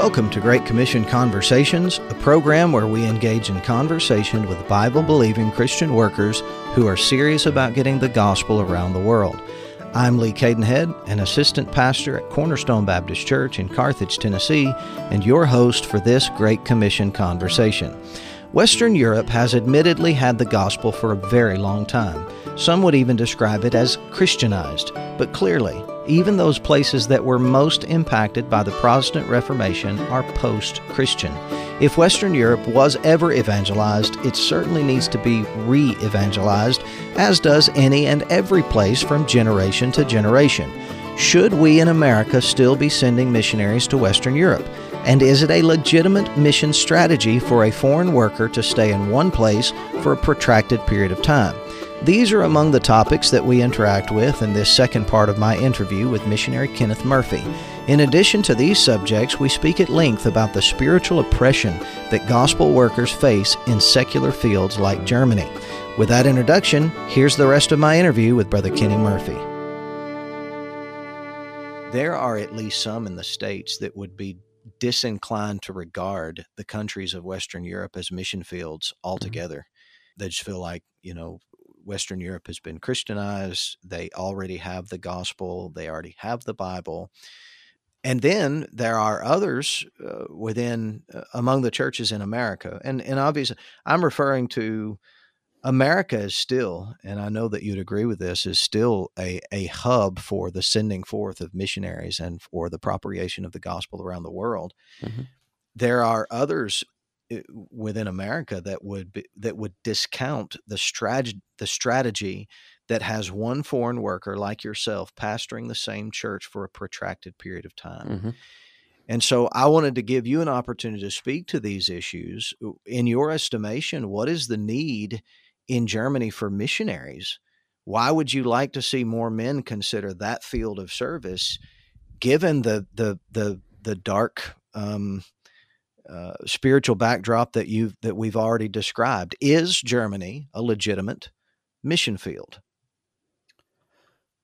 Welcome to Great Commission Conversations, a program where we engage in conversation with Bible believing Christian workers who are serious about getting the gospel around the world. I'm Lee Cadenhead, an assistant pastor at Cornerstone Baptist Church in Carthage, Tennessee, and your host for this Great Commission Conversation. Western Europe has admittedly had the gospel for a very long time. Some would even describe it as Christianized, but clearly, even those places that were most impacted by the Protestant Reformation are post Christian. If Western Europe was ever evangelized, it certainly needs to be re evangelized, as does any and every place from generation to generation. Should we in America still be sending missionaries to Western Europe? And is it a legitimate mission strategy for a foreign worker to stay in one place for a protracted period of time? These are among the topics that we interact with in this second part of my interview with missionary Kenneth Murphy. In addition to these subjects, we speak at length about the spiritual oppression that gospel workers face in secular fields like Germany. With that introduction, here's the rest of my interview with Brother Kenny Murphy. There are at least some in the States that would be disinclined to regard the countries of Western Europe as mission fields mm-hmm. altogether. Mm-hmm. They just feel like, you know, Western Europe has been Christianized. They already have the gospel, they already have the Bible. And then there are others uh, within uh, among the churches in America. And and obviously I'm referring to America is still, and I know that you'd agree with this, is still a, a hub for the sending forth of missionaries and for the propagation of the gospel around the world. Mm-hmm. There are others within America that would be, that would discount the strategy the strategy that has one foreign worker like yourself pastoring the same church for a protracted period of time. Mm-hmm. And so I wanted to give you an opportunity to speak to these issues. In your estimation, what is the need in Germany for missionaries? Why would you like to see more men consider that field of service, given the the the the dark um, uh, spiritual backdrop that you that we've already described. Is Germany a legitimate mission field?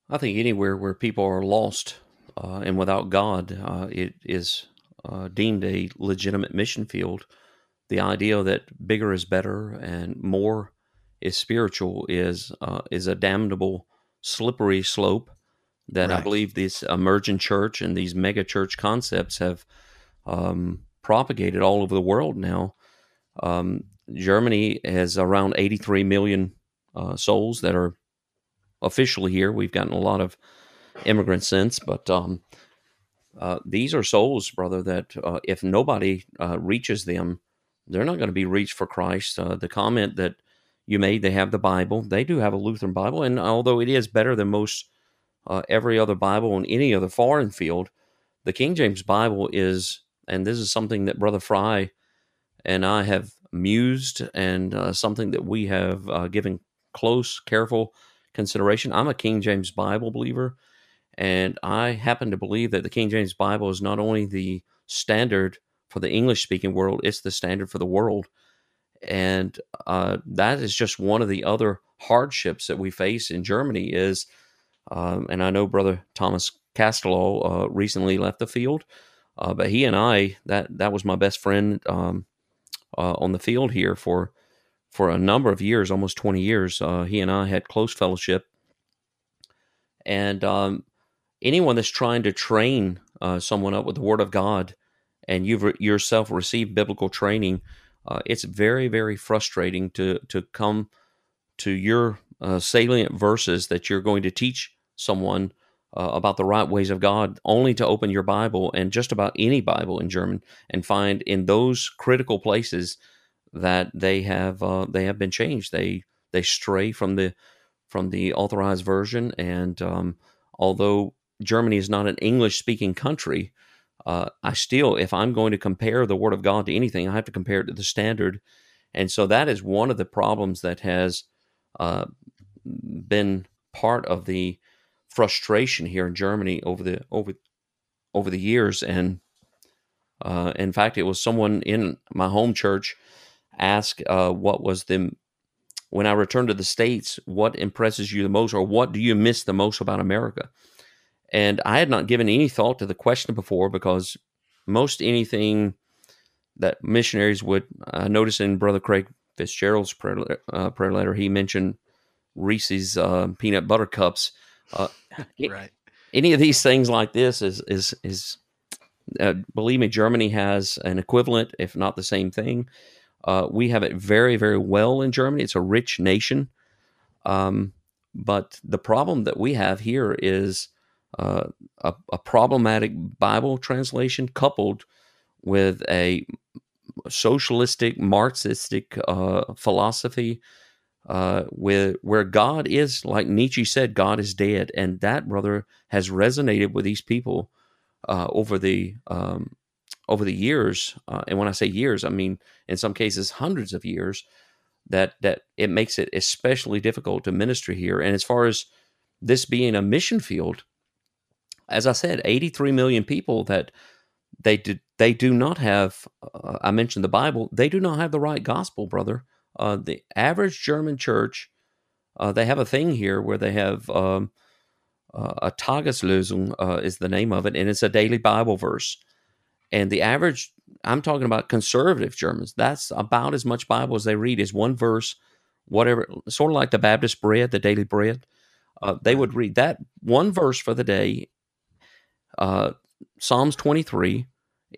I think anywhere where people are lost uh, and without God, uh, it is uh, deemed a legitimate mission field. The idea that bigger is better and more is spiritual is uh, is a damnable, slippery slope that right. I believe this emergent church and these mega church concepts have um, propagated all over the world now. Um, Germany has around 83 million uh, souls that are officially here. We've gotten a lot of immigrants since, but um, uh, these are souls, brother, that uh, if nobody uh, reaches them, they're not going to be reached for Christ. Uh, the comment that you made, they have the Bible. They do have a Lutheran Bible, and although it is better than most uh, every other Bible in any other foreign field, the King James Bible is and this is something that Brother Fry and I have mused and uh, something that we have uh, given close, careful consideration. I'm a King James Bible believer, and I happen to believe that the King James Bible is not only the standard for the English speaking world, it's the standard for the world. And uh, that is just one of the other hardships that we face in Germany is, um, and I know Brother Thomas Castello uh, recently left the field, uh, but he and I, that that was my best friend um, uh, on the field here for for a number of years, almost twenty years. Uh, he and I had close fellowship, and um, anyone that's trying to train uh, someone up with the Word of God, and you've re- yourself received biblical training, uh, it's very very frustrating to to come to your uh, salient verses that you're going to teach someone uh, about the right ways of God, only to open your Bible and just about any Bible in German and find in those critical places that they have uh, they have been changed. They they stray from the from the authorized version, and um, although Germany is not an English speaking country, uh, I still, if I'm going to compare the Word of God to anything, I have to compare it to the standard, and so that is one of the problems that has uh, been part of the frustration here in Germany over the over over the years, and uh, in fact, it was someone in my home church asked uh, what was the when I returned to the states, what impresses you the most, or what do you miss the most about America? And I had not given any thought to the question before because most anything that missionaries would uh, notice in Brother Craig Fitzgerald's prayer, uh, prayer letter, he mentioned Reese's uh, peanut butter cups. Uh, right. Any of these things like this is is is uh, believe me, Germany has an equivalent, if not the same thing. Uh, we have it very, very well in Germany. It's a rich nation. Um, but the problem that we have here is uh, a, a, problematic Bible translation coupled with a socialistic, Marxistic uh, philosophy. Uh, where where God is, like Nietzsche said, God is dead, and that brother has resonated with these people uh, over the um, over the years, uh, and when I say years, I mean in some cases hundreds of years. That that it makes it especially difficult to minister here. And as far as this being a mission field, as I said, 83 million people that they did they do not have. Uh, I mentioned the Bible. They do not have the right gospel, brother. Uh, the average German church, uh, they have a thing here where they have um, uh, a Tageslosung uh, is the name of it, and it's a daily Bible verse. And the average, I'm talking about conservative Germans, that's about as much Bible as they read is one verse, whatever, sort of like the Baptist bread, the daily bread. Uh, they would read that one verse for the day. Uh, Psalms 23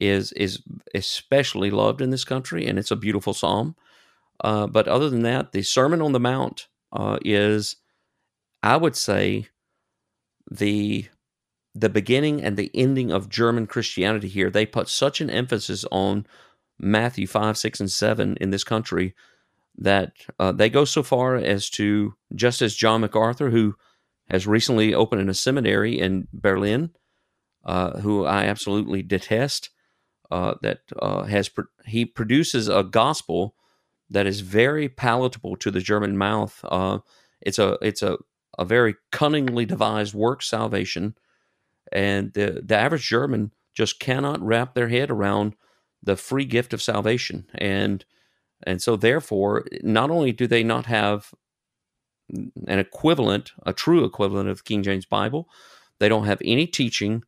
is is especially loved in this country, and it's a beautiful psalm. Uh, but other than that, the Sermon on the Mount uh, is, I would say, the the beginning and the ending of German Christianity here. They put such an emphasis on Matthew 5, 6, and 7 in this country that uh, they go so far as to, just as John MacArthur, who has recently opened a seminary in Berlin, uh, who I absolutely detest, uh, that uh, has he produces a gospel that is very palatable to the German mouth. Uh, it's a it's a a very cunningly devised work salvation. And the, the average German just cannot wrap their head around the free gift of salvation. And and so therefore, not only do they not have an equivalent, a true equivalent of the King James Bible, they don't have any teaching,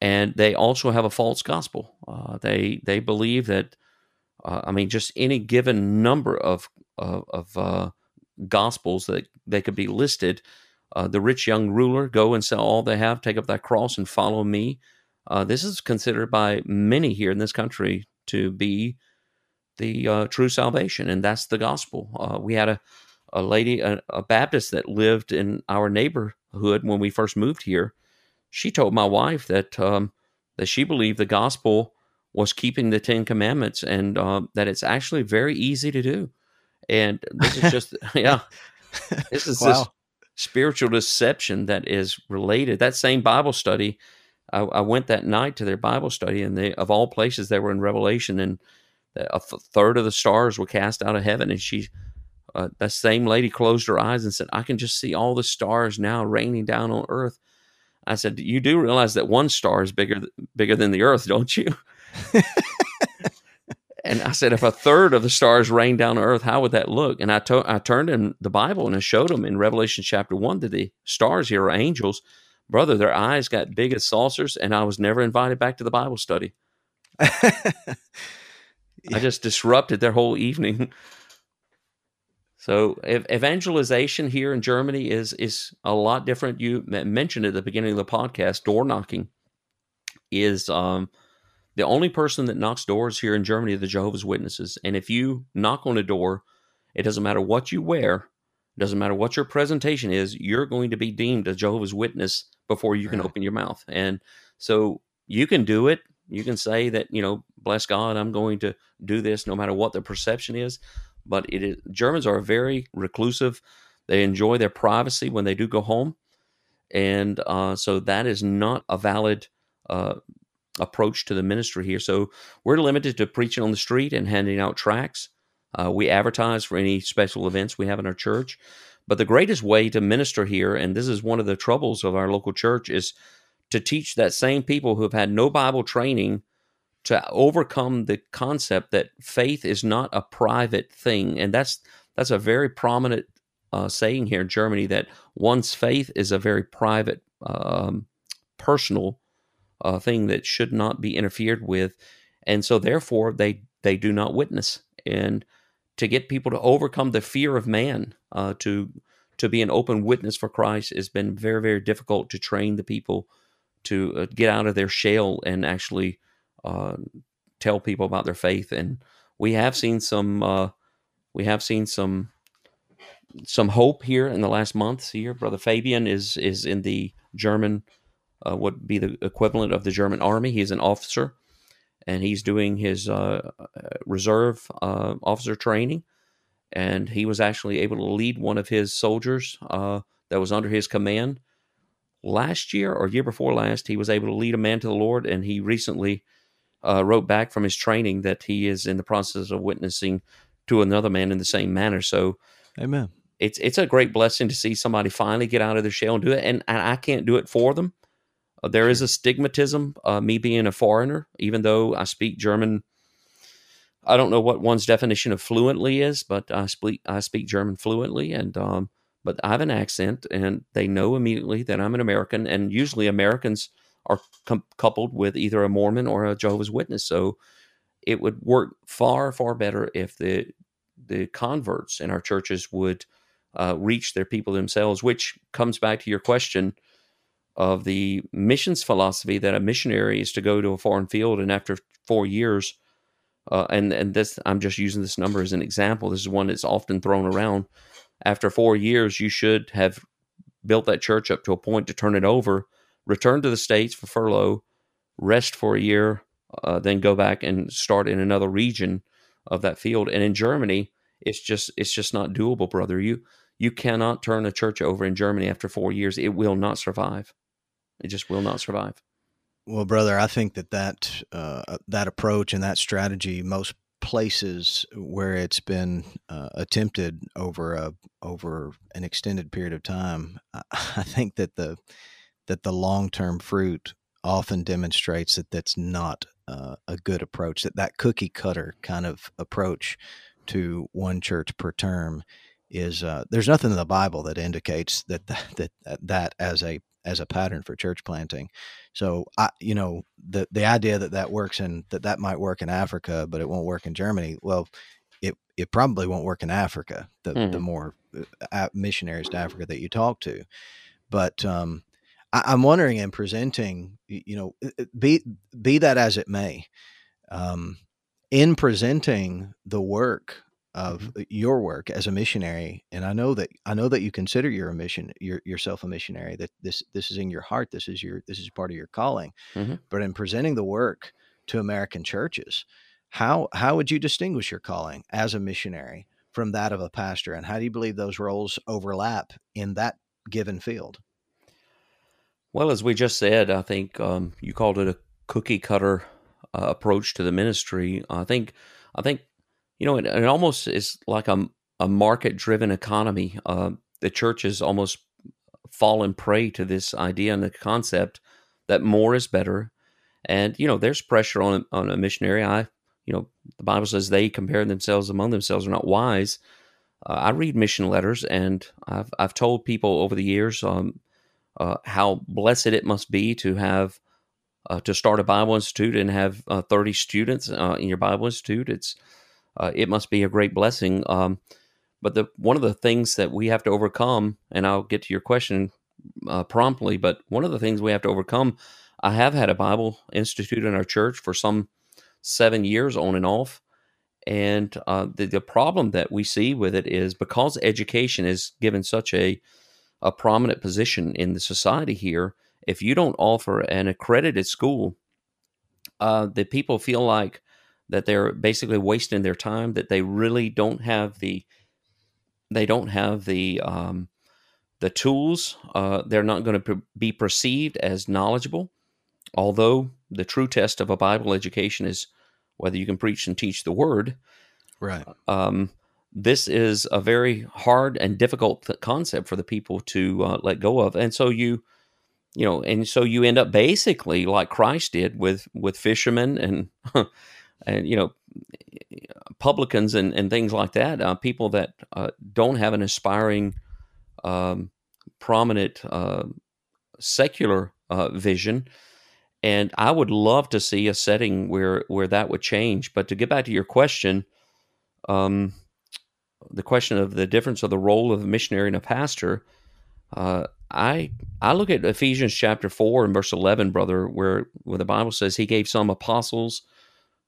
and they also have a false gospel. Uh, they they believe that, uh, I mean, just any given number of of, of uh, gospels that they could be listed uh, the rich young ruler, go and sell all they have, take up that cross and follow me. Uh, this is considered by many here in this country to be the uh, true salvation, and that's the gospel. Uh, we had a, a lady, a, a, Baptist that lived in our neighborhood when we first moved here. She told my wife that um, that she believed the gospel was keeping the Ten Commandments, and uh, that it's actually very easy to do. And this is just, yeah, this is wow. this spiritual deception that is related. That same Bible study, I, I, went that night to their Bible study, and they, of all places, they were in Revelation, and a third of the stars were cast out of heaven. And she, uh, that same lady, closed her eyes and said, "I can just see all the stars now raining down on earth." I said, "You do realize that one star is bigger bigger than the earth, don't you?" And I said, if a third of the stars rain down on earth, how would that look? And I, to- I turned in the Bible and I showed them in Revelation chapter one that the stars here are angels. Brother, their eyes got big as saucers, and I was never invited back to the Bible study. I just disrupted their whole evening. So evangelization here in Germany is is a lot different. You mentioned at the beginning of the podcast, door knocking is um, the only person that knocks doors here in Germany are the Jehovah's Witnesses. And if you knock on a door, it doesn't matter what you wear, it doesn't matter what your presentation is, you're going to be deemed a Jehovah's Witness before you can right. open your mouth. And so you can do it. You can say that, you know, bless God, I'm going to do this no matter what the perception is. But it is Germans are very reclusive. They enjoy their privacy when they do go home. And uh, so that is not a valid uh, approach to the ministry here. So we're limited to preaching on the street and handing out tracts. Uh, we advertise for any special events we have in our church. But the greatest way to minister here, and this is one of the troubles of our local church, is to teach that same people who have had no Bible training to overcome the concept that faith is not a private thing. And that's that's a very prominent uh, saying here in Germany that one's faith is a very private, um, personal uh, thing that should not be interfered with, and so therefore they they do not witness. And to get people to overcome the fear of man, uh, to to be an open witness for Christ, has been very very difficult to train the people to uh, get out of their shell and actually uh, tell people about their faith. And we have seen some uh, we have seen some some hope here in the last months here. Brother Fabian is is in the German, uh, would be the equivalent of the German army. He's an officer, and he's doing his uh, reserve uh, officer training. And he was actually able to lead one of his soldiers uh, that was under his command last year or year before last. He was able to lead a man to the Lord, and he recently uh, wrote back from his training that he is in the process of witnessing to another man in the same manner. So, Amen it's it's a great blessing to see somebody finally get out of their shell and do it. And, and I can't do it for them. Uh, there is a stigmatism, uh, me being a foreigner, even though I speak German. I don't know what one's definition of fluently is, but I speak I speak German fluently, and um, but I have an accent, and they know immediately that I'm an American. And usually, Americans are com- coupled with either a Mormon or a Jehovah's Witness. So it would work far far better if the the converts in our churches would uh, reach their people themselves, which comes back to your question of the missions philosophy that a missionary is to go to a foreign field and after four years, uh, and and this I'm just using this number as an example. This is one that's often thrown around. After four years, you should have built that church up to a point to turn it over, return to the states for furlough, rest for a year, uh, then go back and start in another region of that field. And in Germany, it's just it's just not doable, brother. You you cannot turn a church over in Germany after four years. It will not survive. It just will not survive. Well, brother, I think that that uh, that approach and that strategy, most places where it's been uh, attempted over a over an extended period of time, I think that the that the long term fruit often demonstrates that that's not uh, a good approach. That that cookie cutter kind of approach to one church per term is uh, there's nothing in the Bible that indicates that that, that that as a as a pattern for church planting. So I, you know, the the idea that that works in that that might work in Africa, but it won't work in Germany. Well, it it probably won't work in Africa. The mm-hmm. the more uh, missionaries to Africa that you talk to, but um, I, am wondering in presenting, you know, be be that as it may, um, in presenting the work of mm-hmm. your work as a missionary and i know that i know that you consider you're a mission you're, yourself a missionary that this this is in your heart this is your this is part of your calling mm-hmm. but in presenting the work to american churches how how would you distinguish your calling as a missionary from that of a pastor and how do you believe those roles overlap in that given field well as we just said i think um, you called it a cookie cutter uh, approach to the ministry i think i think you know, it, it almost is like a, a market driven economy. Uh, the church has almost fallen prey to this idea and the concept that more is better. And, you know, there's pressure on, on a missionary. I, you know, the Bible says they compare themselves among themselves are not wise. Uh, I read mission letters and I've, I've told people over the years um, uh, how blessed it must be to have uh, to start a Bible Institute and have uh, 30 students uh, in your Bible Institute. It's uh, it must be a great blessing. Um, but the one of the things that we have to overcome, and I'll get to your question uh, promptly, but one of the things we have to overcome, I have had a Bible Institute in our church for some seven years on and off. And uh, the, the problem that we see with it is because education is given such a, a prominent position in the society here, if you don't offer an accredited school, uh, the people feel like that they're basically wasting their time that they really don't have the they don't have the um, the tools uh, they're not going to be perceived as knowledgeable. Although the true test of a bible education is whether you can preach and teach the word right. um, this is a very hard and difficult concept for the people to uh, let go of. And so you you know and so you end up basically like christ did with with fishermen and and you know publicans and, and things like that uh, people that uh, don't have an aspiring um, prominent uh, secular uh, vision and I would love to see a setting where where that would change. But to get back to your question, um, the question of the difference of the role of a missionary and a pastor, uh, I I look at Ephesians chapter four and verse eleven, brother, where where the Bible says He gave some apostles,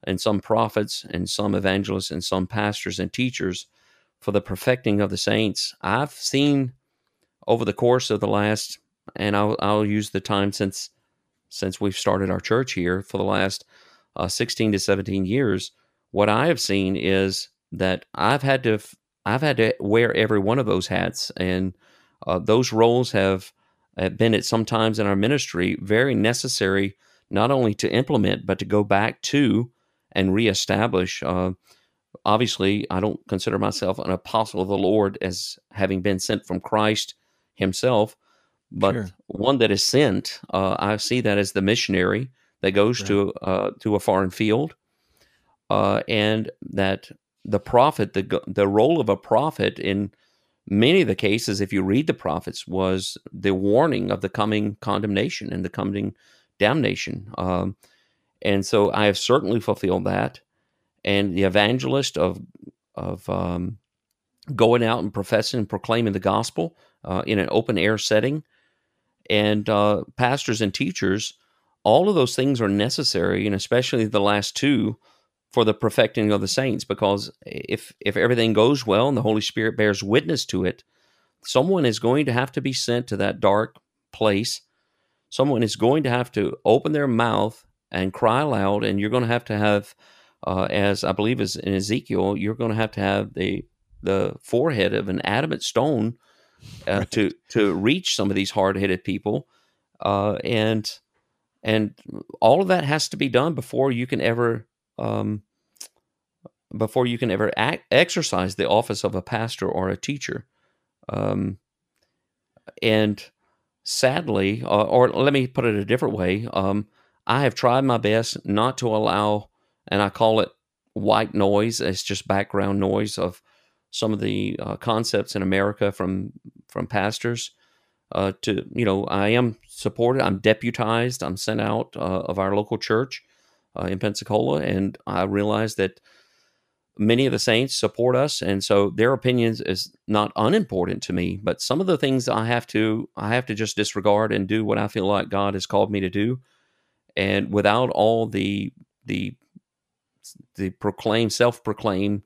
and some prophets, and some evangelists, and some pastors and teachers for the perfecting of the saints. I've seen over the course of the last, and I'll I'll use the time since since we've started our church here for the last uh, 16 to 17 years, what I have seen is that I've had to I've had to wear every one of those hats, and uh, those roles have, have been at some times in our ministry very necessary, not only to implement but to go back to and reestablish. Uh, obviously, I don't consider myself an apostle of the Lord as having been sent from Christ Himself, but sure. one that is sent. Uh, I see that as the missionary that goes right. to uh, to a foreign field, uh, and that the prophet, the the role of a prophet in many of the cases, if you read the prophets, was the warning of the coming condemnation and the coming damnation. Um, and so I have certainly fulfilled that. And the evangelist of of um, going out and professing and proclaiming the gospel uh, in an open air setting, and uh, pastors and teachers, all of those things are necessary, and especially the last two for the perfecting of the saints. Because if if everything goes well and the holy spirit bears witness to it someone is going to have to be sent to that dark place. Someone is going to have to open their mouth and cry aloud and you're going to have to have uh, as i believe is in ezekiel you're going to have to have the the forehead of an adamant stone uh, right. to to reach some of these hard-headed people uh, and and all of that has to be done before you can ever um, before you can ever act, exercise the office of a pastor or a teacher. Um, and sadly, uh, or let me put it a different way, um, I have tried my best not to allow, and I call it white noise. It's just background noise of some of the uh, concepts in America from from pastors. Uh, to you know, I am supported. I'm deputized. I'm sent out uh, of our local church uh, in Pensacola, and I realize that many of the saints support us, and so their opinions is not unimportant to me. But some of the things I have to I have to just disregard and do what I feel like God has called me to do, and without all the the the proclaim self proclaim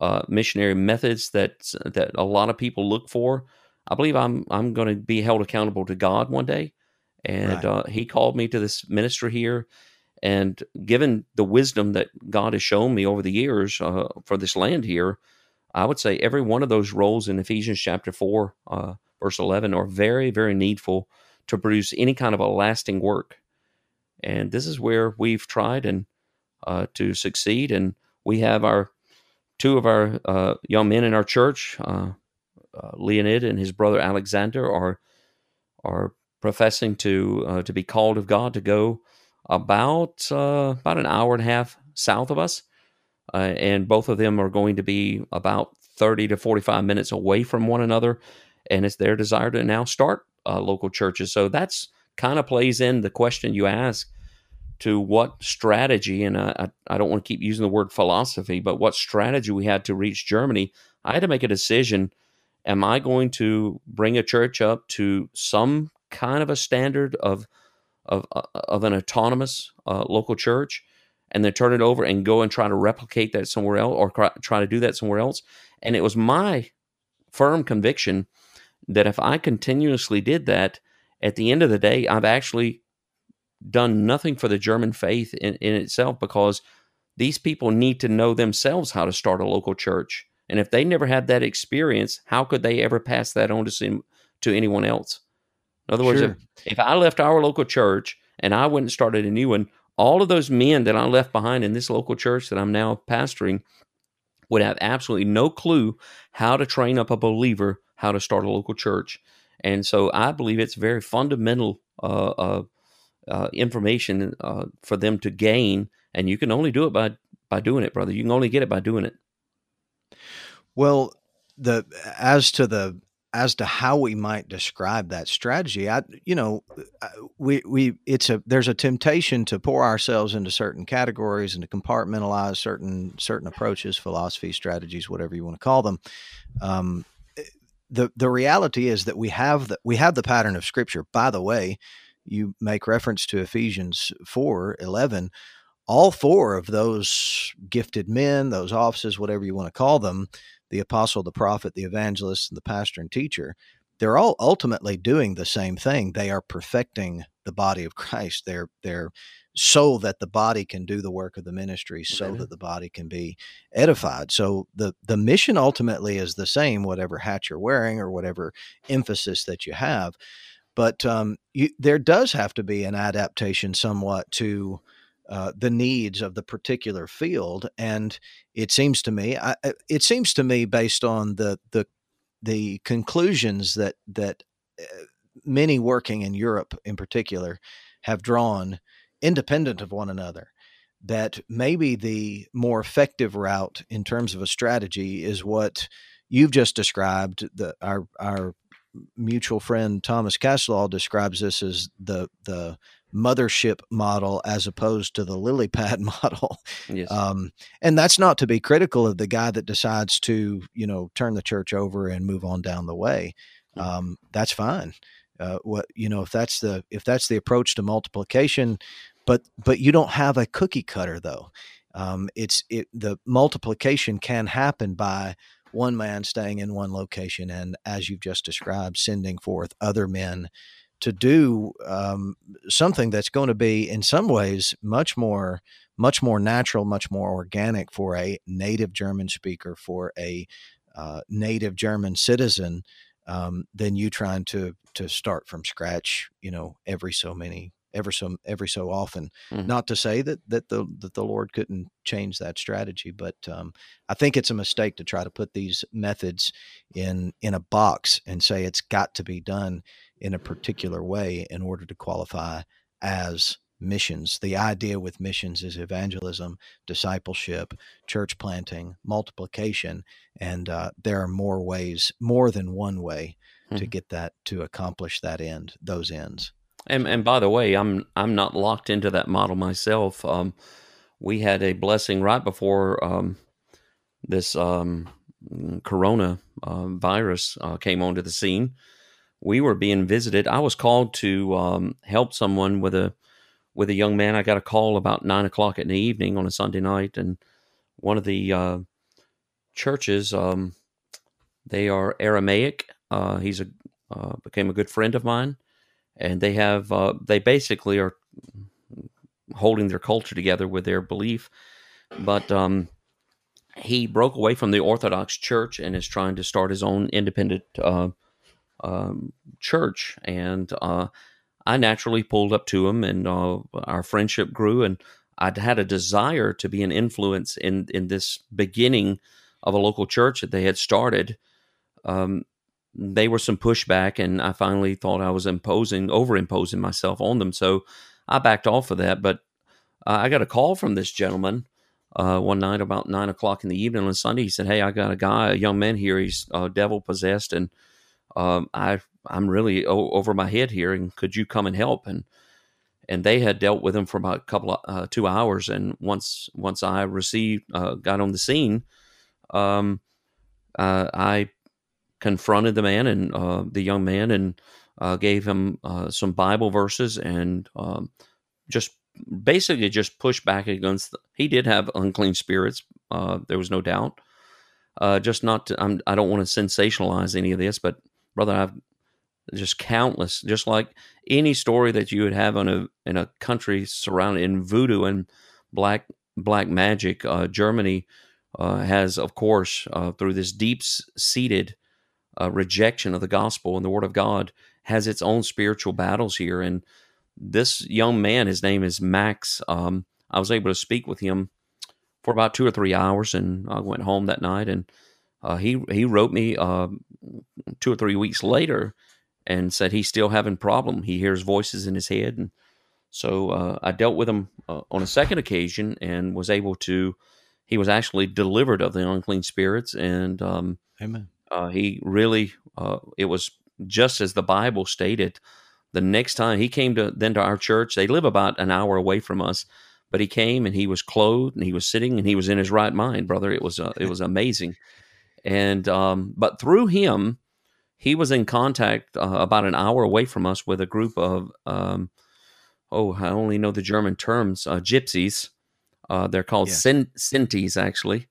uh, missionary methods that that a lot of people look for. I believe I'm I'm going to be held accountable to God one day, and right. uh, He called me to this ministry here, and given the wisdom that God has shown me over the years uh, for this land here, I would say every one of those roles in Ephesians chapter 4, uh, verse 11, are very, very needful to produce any kind of a lasting work. And this is where we've tried and uh, to succeed. And we have our two of our uh, young men in our church, uh, uh, Leonid and his brother Alexander, are are professing to to be called of God to go about uh, about an hour and a half south of us, uh, and both of them are going to be about thirty to forty five minutes away from one another, and it's their desire to now start uh, local churches. So that's kind of plays in the question you ask to what strategy, and I, I don't want to keep using the word philosophy, but what strategy we had to reach Germany. I had to make a decision. Am I going to bring a church up to some kind of a standard of of uh, of an autonomous uh, local church and then turn it over and go and try to replicate that somewhere else or try to do that somewhere else. And it was my firm conviction that if I continuously did that, at the end of the day, I've actually done nothing for the German faith in, in itself because these people need to know themselves how to start a local church. And if they never had that experience, how could they ever pass that on to, to anyone else? In other words, sure. if, if I left our local church and I went and started a new one, all of those men that I left behind in this local church that I'm now pastoring would have absolutely no clue how to train up a believer how to start a local church. And so I believe it's very fundamental uh, uh, uh, information uh, for them to gain, and you can only do it by by doing it, brother. You can only get it by doing it. Well, the as to the as to how we might describe that strategy, I you know uh, we we it's a there's a temptation to pour ourselves into certain categories and to compartmentalize certain certain approaches, philosophy, strategies, whatever you want to call them. Um, the the reality is that we have the we have the pattern of Scripture. By the way, you make reference to Ephesians four eleven. All four of those gifted men, those offices, whatever you want to call them, the apostle, the prophet, the evangelist, and the pastor and teacher, they're all ultimately doing the same thing. They are perfecting the body of Christ. They're they're so that the body can do the work of the ministry, so mm-hmm. that the body can be edified. So the the mission ultimately is the same, whatever hat you're wearing or whatever emphasis that you have. But um, you, there does have to be an adaptation somewhat to uh, the needs of the particular field. And it seems to me, I, it seems to me, based on the the the conclusions that that uh, many working in Europe, in particular, have drawn, independent of one another, that maybe the more effective route in terms of a strategy is what you've just described. The our our mutual friend Thomas Caslaw describes this as the the mothership model as opposed to the lily pad model. Yes. Um, and that's not to be critical of the guy that decides to, you know, turn the church over and move on down the way. Mm. Um, that's fine. Uh, what you know, if that's the if that's the approach to multiplication, but but you don't have a cookie cutter though. Um, it's it the multiplication can happen by one man staying in one location and as you've just described sending forth other men to do um, something that's going to be in some ways much more much more natural much more organic for a native german speaker for a uh, native german citizen um, than you trying to to start from scratch you know every so many ever so every so often. Mm-hmm. Not to say that that the that the Lord couldn't change that strategy, but um, I think it's a mistake to try to put these methods in in a box and say it's got to be done in a particular way in order to qualify as missions. The idea with missions is evangelism, discipleship, church planting, multiplication, and uh, there are more ways, more than one way, mm-hmm. to get that to accomplish that end, those ends. And and by the way, I'm I'm not locked into that model myself. Um, we had a blessing right before um, this um, corona uh, virus uh, came onto the scene. We were being visited. I was called to um, help someone with a with a young man. I got a call about nine o'clock in the evening on a Sunday night, and one of the uh, churches um, they are Aramaic. Uh, he's a uh, became a good friend of mine and they have uh, they basically are holding their culture together with their belief. But um, he broke away from the Orthodox Church and is trying to start his own independent uh, um, church. And uh, I naturally pulled up to him, and uh, our friendship grew. And I'd had a desire to be an influence in in this beginning of a local church that they had started. Um, they were some pushback, and I finally thought I was imposing, over imposing myself on them. So I backed off of that. But uh, I got a call from this gentleman uh, one night about nine o'clock in the evening on Sunday. He said, "Hey, I got a guy, a young man here. He's uh, devil possessed, and um, I I'm really o- over my head here. And could you come and help?" And and they had dealt with him for about a couple of uh, two hours. And once once I received uh, got on the scene, um, uh, I confronted the man and uh, the young man and uh, gave him uh, some Bible verses and um, just basically just pushed back against. The, he did have unclean spirits. Uh, there was no doubt. Uh, just not. To, I'm, I don't want to sensationalize any of this, but brother, I've just countless. Just like any story that you would have in a in a country surrounded in voodoo and black black magic. Uh, Germany has, of course, through this deep seated uh, rejection of the gospel and the word of God has its own spiritual battles here. And this young man, his name is Max. Um, I was able to speak with him for about two or three hours, and I went home that night. And uh, he he wrote me uh, two or three weeks later and said he's still having problem. He hears voices in his head, and so uh, I dealt with him uh, on a second occasion and was able to. He was actually delivered of the unclean spirits, and um, Amen. Uh, he really uh, it was just as the Bible stated. The next time he came to then to our church, they live about an hour away from us, but he came and he was clothed and he was sitting and he was in his right mind, brother. It was uh, it was amazing, and um, but through him, he was in contact uh, about an hour away from us with a group of um, oh I only know the German terms uh, gypsies. Uh, they're called yeah. Sintis actually,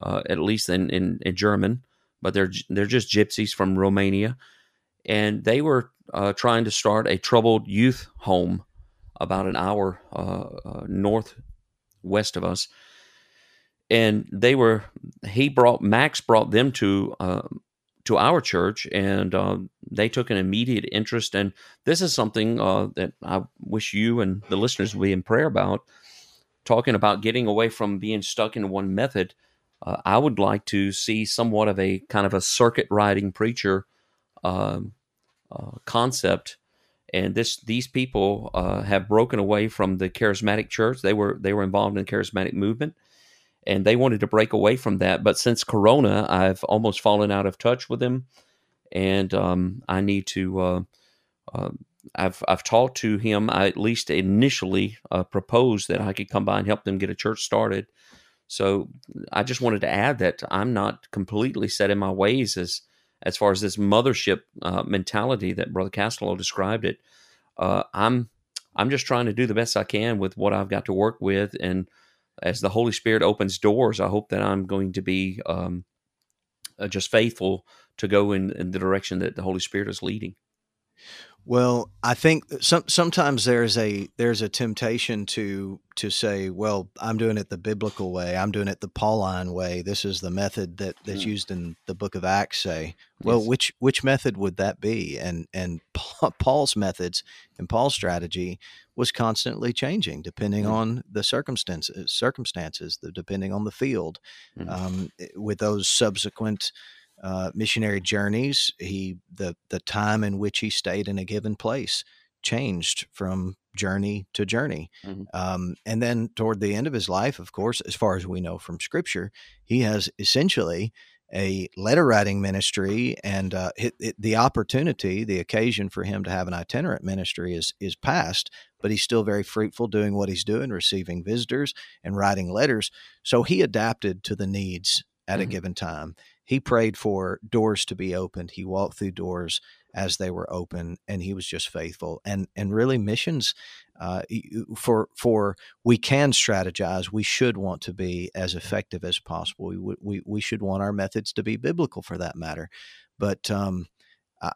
uh, at least in, in, in German, but they're they're just gypsies from Romania, and they were uh, trying to start a troubled youth home about an hour uh, uh, northwest of us. And they were, he brought, Max brought them to, uh, to our church and uh, they took an immediate interest. And this is something uh, that I wish you and the listeners would be in prayer about, talking about getting away from being stuck in one method. Uh, I would like to see somewhat of a kind of a circuit riding preacher um, uh, concept and this these people uh, have broken away from the charismatic church they were they were involved in the charismatic movement and they wanted to break away from that but since corona i've almost fallen out of touch with them and um, i need to uh, uh, I've I've talked to him. I at least initially uh, proposed that I could come by and help them get a church started. So I just wanted to add that I'm not completely set in my ways as as far as this mothership uh, mentality that Brother Castello described it. Uh, I'm I'm just trying to do the best I can with what I've got to work with, and as the Holy Spirit opens doors, I hope that I'm going to be um, uh, just faithful to go in, in the direction that the Holy Spirit is leading. Well, I think some sometimes there's a there's a temptation to to say, well, I'm doing it the biblical way. I'm doing it the Pauline way. This is the method that that's mm. used in the Book of Acts. Say, well, yes. which which method would that be? And and Paul's methods and Paul's strategy was constantly changing depending mm. on the circumstances circumstances, the, depending on the field. Mm. Um, with those subsequent uh, missionary journeys, he the the time in which he stayed in a given place changed from journey to journey. Mm-hmm. Um, and then toward the end of his life, of course, as far as we know from Scripture, he has essentially a letter writing ministry, and uh, it, it, the opportunity, the occasion for him to have an itinerant ministry is is past. But he's still very fruitful doing what he's doing, receiving visitors and writing letters. So he adapted to the needs at mm-hmm. a given time he prayed for doors to be opened. He walked through doors as they were open, and he was just faithful. And and really, missions uh, for for we can strategize. We should want to be as effective as possible. We we we should want our methods to be biblical, for that matter. But um,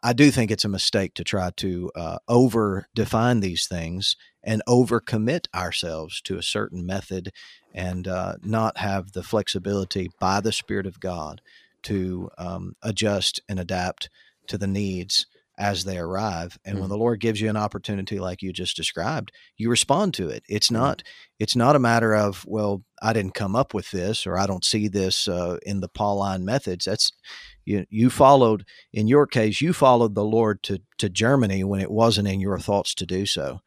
I do think it's a mistake to try to uh, over define these things and over commit ourselves to a certain method and uh, not have the flexibility by the Spirit of God to um, adjust and adapt to the needs as they arrive and mm-hmm. when the lord gives you an opportunity like you just described you respond to it it's mm-hmm. not it's not a matter of well i didn't come up with this or i don't see this uh, in the pauline methods that's you you followed in your case you followed the lord to to germany when it wasn't in your thoughts to do so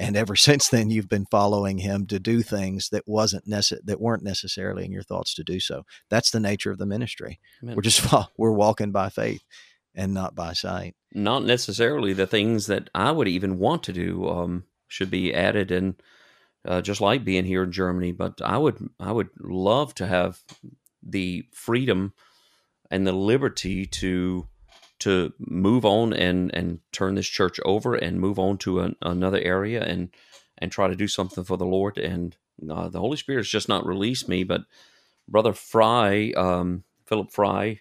and ever since then you've been following him to do things that wasn't nece- that weren't necessarily in your thoughts to do so. That's the nature of the ministry. Amen. we're just we're walking by faith and not by sight. Not necessarily the things that i would even want to do um, should be added and uh, just like being here in germany but i would i would love to have the freedom and the liberty to to move on and and turn this church over and move on to an, another area and and try to do something for the Lord. And uh, the Holy Spirit has just not released me, but Brother Fry, um, Philip Fry,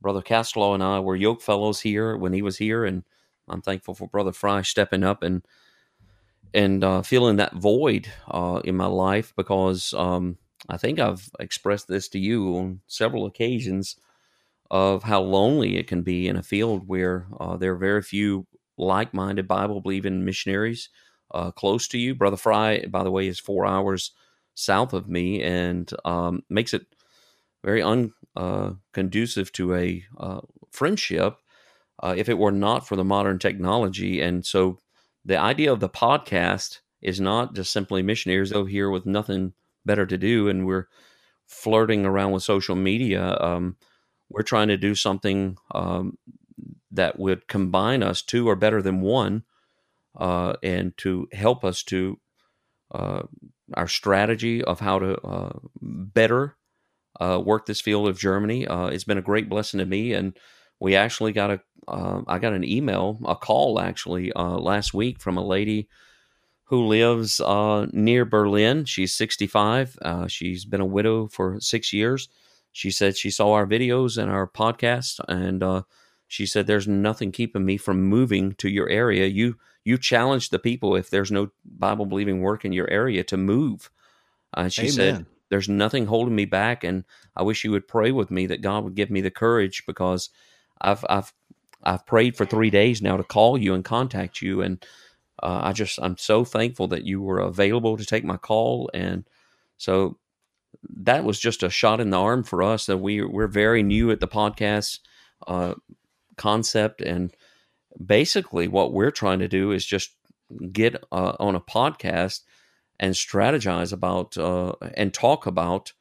Brother Castello, and I were yoke fellows here when he was here, and I'm thankful for Brother Fry stepping up and and uh, feeling that void uh, in my life because um, I think I've expressed this to you on several occasions of how lonely it can be in a field where uh, there are very few like-minded Bible-believing missionaries uh, close to you. Brother Fry, by the way, is four hours south of me and um, makes it very unconducive uh, to a uh, friendship uh, if it were not for the modern technology. And so the idea of the podcast is not just simply missionaries over here with nothing better to do and we're flirting around with social media. Um, we're trying to do something um, that would combine us. Two or better than one, uh, and to help us to uh, our strategy of how to uh, better uh, work this field of Germany. Uh, it's been a great blessing to me, and we actually got a I got an email, a call actually last week from a lady who lives uh, near Berlin. She's 65. Uh, she's been a widow for six years. She said she saw our videos and our podcast, and uh, she said there's nothing keeping me from moving to your area. You you challenge the people if there's no Bible believing work in your area to move. Uh, she Amen. said there's nothing holding me back, and I wish you would pray with me that God would give me the courage because I've I've I've prayed for three days now to call you and contact you and uh, I just I'm so thankful that you were available to take my call, and so that was just a shot in the arm for us. That we we're very new at the podcast uh, concept, and basically what we're trying to do is just get uh, on a podcast and strategize about uh, and talk about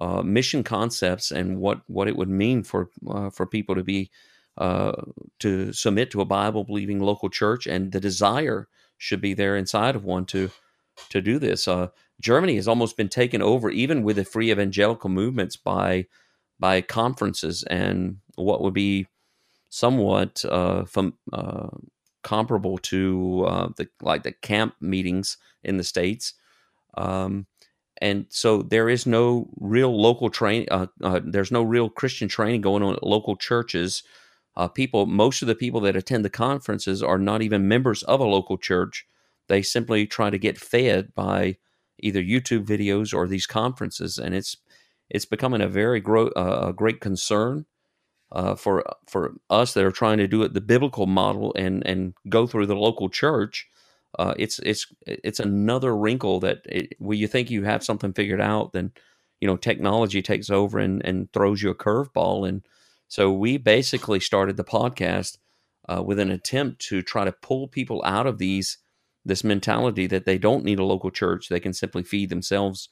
uh, mission concepts and what what it would mean for uh, for people to be uh, to submit to a Bible believing local church and the desire should be there inside of one to to do this. Germany has almost been taken over, even with the free evangelical movements, by by conferences and what would be somewhat uh, from, uh, comparable to uh, the like the camp meetings in the states. Um, and so there is no real local train. Uh, uh, there's no real Christian training going on at local churches uh, people, most of the people that attend the conferences are not even members of a local church. They simply try to get fed by either YouTube videos or these conferences, and it's it's becoming a very gro- uh, great concern uh, for for us that are trying to do it the biblical model and and go through the local church. Uh, it's it's it's another wrinkle that it, where you think you have something figured out, then you know technology takes over and and throws you a curveball and so we basically started the podcast uh, with an attempt to try to pull people out of these this mentality that they don't need a local church; they can simply feed themselves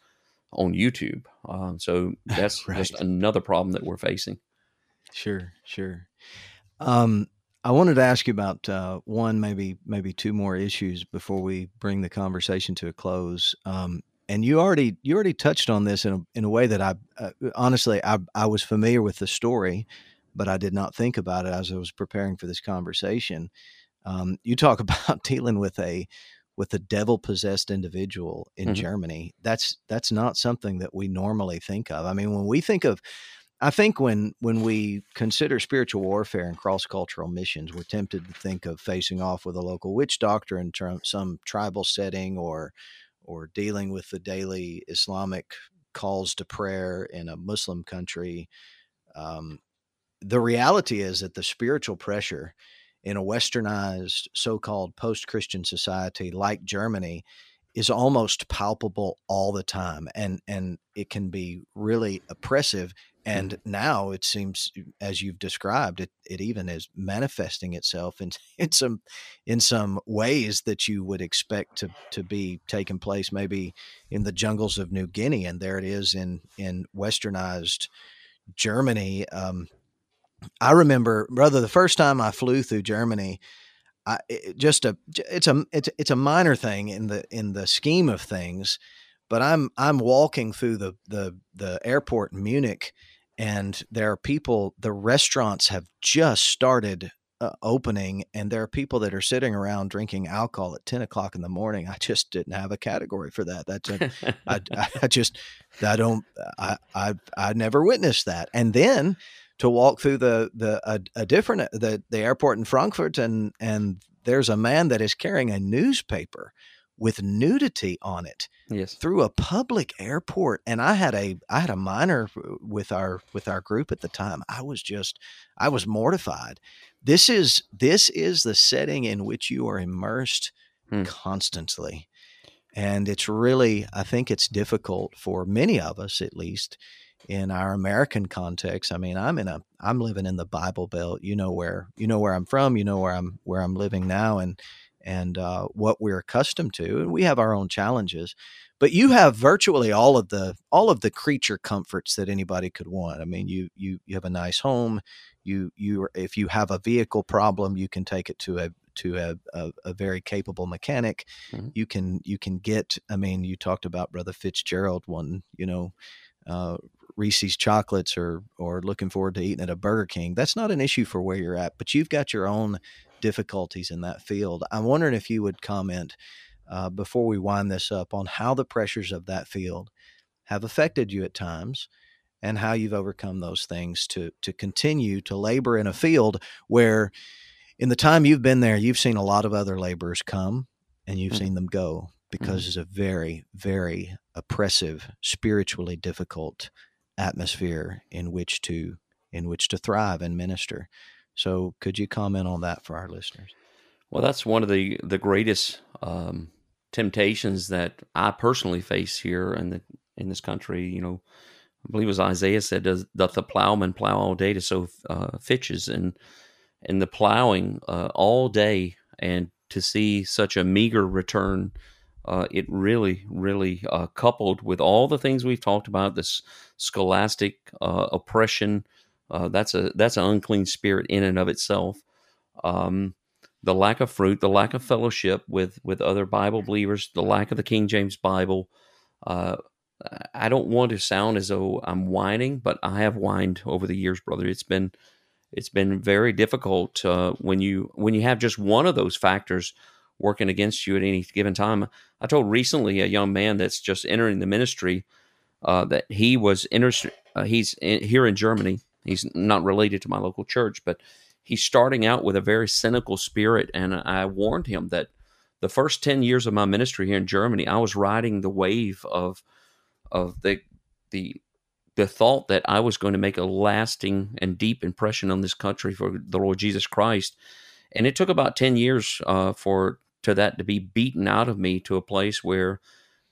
on YouTube. Um, so that's right. just another problem that we're facing. Sure, sure. Um, I wanted to ask you about uh, one, maybe maybe two more issues before we bring the conversation to a close. Um, and you already you already touched on this in a, in a way that I uh, honestly I I was familiar with the story, but I did not think about it as I was preparing for this conversation. Um, you talk about dealing with a with a devil possessed individual in mm-hmm. Germany. That's that's not something that we normally think of. I mean, when we think of I think when when we consider spiritual warfare and cross cultural missions, we're tempted to think of facing off with a local witch doctor in term, some tribal setting or or dealing with the daily Islamic calls to prayer in a Muslim country. Um, the reality is that the spiritual pressure in a westernized, so called post Christian society like Germany is almost palpable all the time. And, and it can be really oppressive and mm-hmm. now it seems as you've described it it even is manifesting itself in, in some in some ways that you would expect to to be taking place maybe in the jungles of New Guinea and there it is in in westernized Germany um, I remember brother the first time I flew through Germany I, it, just a it's a it's it's a minor thing in the in the scheme of things but I'm I'm walking through the the the airport in Munich and there are people the restaurants have just started uh, opening and there are people that are sitting around drinking alcohol at 10 o'clock in the morning. I just didn't have a category for that. That's a, I, I just i don't i i i never witnessed that. And then to walk through the the a, a different uh, the the airport in frankfurt and and there's a man that is carrying a newspaper with nudity on it yes. through a public airport and i had a i had a minor with our with our group at the time. I was just i was mortified. This is this is the setting in which you are immersed hmm. constantly and it's really i think it's difficult for many of us at least in our american context i mean i'm in a i'm living in the bible belt you know where you know where i'm from you know where i'm where i'm living now and and uh, what we're accustomed to, and we have our own challenges. But you have virtually all of the all of the creature comforts that anybody could want. I mean, you you you have a nice home. You you if you have a vehicle problem, you can take it to a to a, a, a very capable mechanic. Mm-hmm. You can you can get. I mean, you talked about Brother Fitzgerald one. You know. Uh, Reese's chocolates or or looking forward to eating at a Burger King. That's not an issue for where you're at, but you've got your own difficulties in that field. I'm wondering if you would comment uh, before we wind this up on how the pressures of that field have affected you at times and how you've overcome those things to to continue to labor in a field where in the time you've been there you've seen a lot of other laborers come and you've mm-hmm. seen them go because mm-hmm. it's a very very oppressive spiritually difficult atmosphere in which to in which to thrive and minister so, could you comment on that for our listeners? Well, that's one of the the greatest um, temptations that I personally face here in the in this country. You know, I believe was Isaiah said, "Does doth the plowman plow all day to sow uh, fitches?" and and the plowing uh, all day and to see such a meager return, uh, it really, really uh, coupled with all the things we've talked about, this scholastic uh, oppression, uh, that's a that's an unclean spirit in and of itself. Um, the lack of fruit, the lack of fellowship with with other Bible believers, the lack of the King James Bible. Uh, I don't want to sound as though I'm whining, but I have whined over the years, brother. It's been it's been very difficult uh, when you when you have just one of those factors working against you at any given time. I told recently a young man that's just entering the ministry uh, that he was interested. Uh, he's in, here in Germany, He's not related to my local church, but he's starting out with a very cynical spirit. And I warned him that the first 10 years of my ministry here in Germany, I was riding the wave of, of the, the, the thought that I was going to make a lasting and deep impression on this country for the Lord Jesus Christ. And it took about 10 years uh, for to that to be beaten out of me to a place where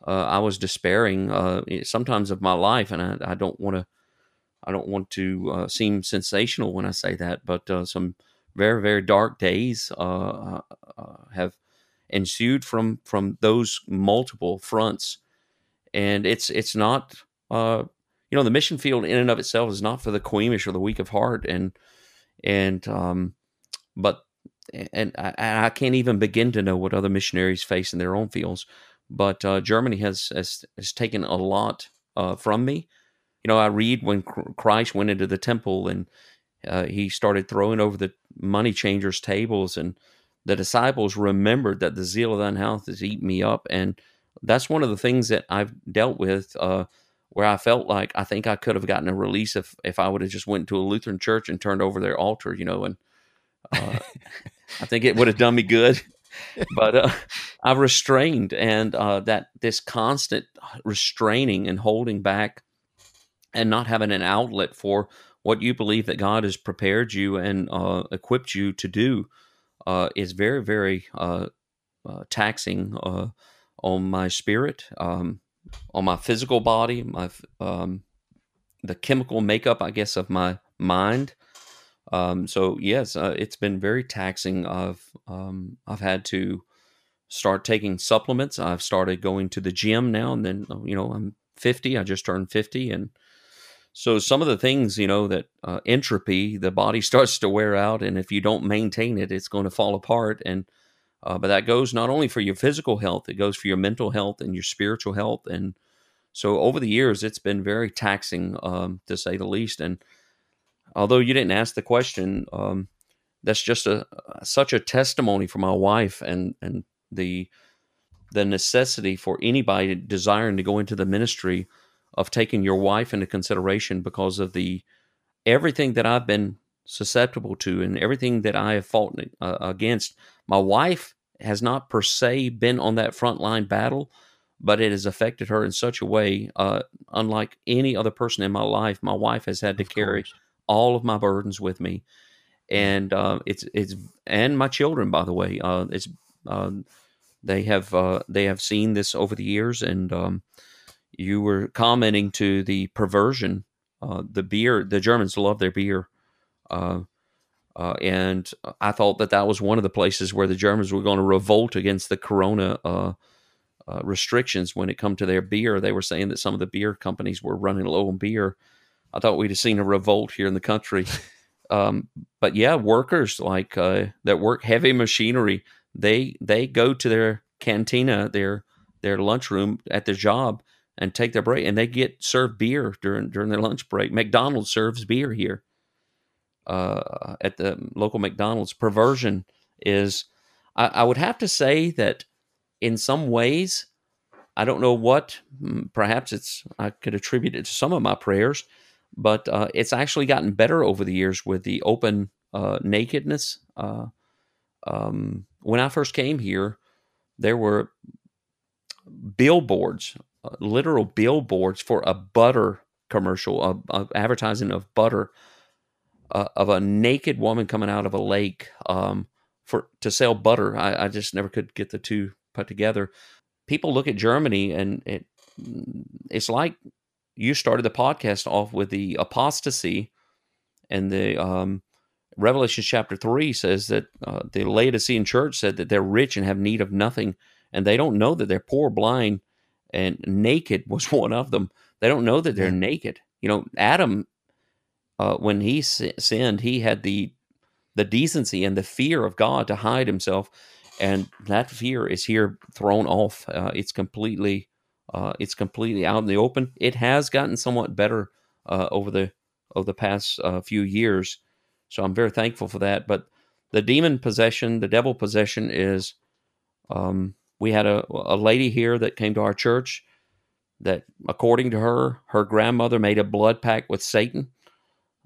uh, I was despairing uh, sometimes of my life. And I, I don't want to I don't want to uh, seem sensational when I say that, but uh, some very very dark days uh, uh, have ensued from from those multiple fronts, and it's it's not you know the mission field in and of itself is not for the queamish or the weak of heart, and and um, but and I, I, can't even begin to know what other missionaries face in their own fields. But uh, Germany has, has, has taken a lot uh, from me, you know, I read when Christ went into the temple and uh, he started throwing over the money changers' tables, and the disciples remembered that the zeal of thine house has eaten me up, and that's one of the things that I've dealt with. Uh, where I felt like I think I could have gotten a release if if I would have just went to a Lutheran church and turned over their altar, you know, and uh, I think it would have done me good. but uh, I've restrained, and uh, that this constant restraining and holding back and not having an outlet for what you believe that God has prepared you and uh, equipped you to do uh, is very, very uh, uh taxing uh, on my spirit, um, on my physical body, my um, the chemical makeup, I guess, of my mind. Um, so yes, uh, it's been very taxing. I've um, I've had to start taking supplements. I've started going to the gym now, and then you know I'm 50. I just turned 50, and so some of the things, you know, that uh, entropy, the body starts to wear out, and if you don't maintain it, it's going to fall apart. And uh, but that goes not only for your physical health, it goes for your mental health and your spiritual health. And so over the years, it's been very taxing, um, to say the least. And although you didn't ask the question, um, that's just a such a testimony for my wife and and the the necessity for anybody desiring to go into the ministry of taking your wife into consideration because of the everything that I've been susceptible to and everything that I have fought uh, against. My wife has not per se been on that front line battle, but it has affected her in such a way, uh, unlike any other person in my life. My wife has had to carry all of my burdens with me, and uh, it's it's and my children, by the way, uh, it's uh, they have uh, they have seen this over the years, and um, you were commenting to the perversion. Uh, the beer, the Germans love their beer. Uh, Uh, and I thought that that was one of the places where the Germans were going to revolt against the Corona uh, uh, restrictions when it come to their beer. They were saying that some of the beer companies were running low on beer. I thought we'd have seen a revolt here in the country. Um, but yeah, workers like uh, that work heavy machinery, they they go to their cantina, their their lunchroom at their job, and take their break, and they get served beer during during their lunch break. McDonald's serves beer here uh, at the local McDonald's. Perversion is, I, I would have to say that in some ways, I don't know what. Perhaps it's I could attribute it to some of my prayers, but uh, it's actually gotten better over the years with the open uh, nakedness. Uh, um, when I first came here, there were billboards, uh, literal billboards for a butter commercial, a, advertising of butter, uh, of a naked woman coming out of a lake um, for to sell butter. I, I, just never could get the two put together. People look at Germany, and it, it's like you started the podcast off with the apostasy and the um, Revelation chapter three says that uh, the Laodicean church said that they're rich and have need of nothing, and they don't know that they're poor, blind, and naked was one of them. They don't know that they're naked. You know, Adam, uh, when he sinned, he had the the decency and the fear of God to hide himself, and that fear is here thrown off. Uh, it's completely, uh, it's completely out in the open. It has gotten somewhat better uh, over the over the past uh, few years, so I'm very thankful for that. But the demon possession, the devil possession, is um, we had a, a lady here that came to our church that, according to her, her grandmother made a blood pact with Satan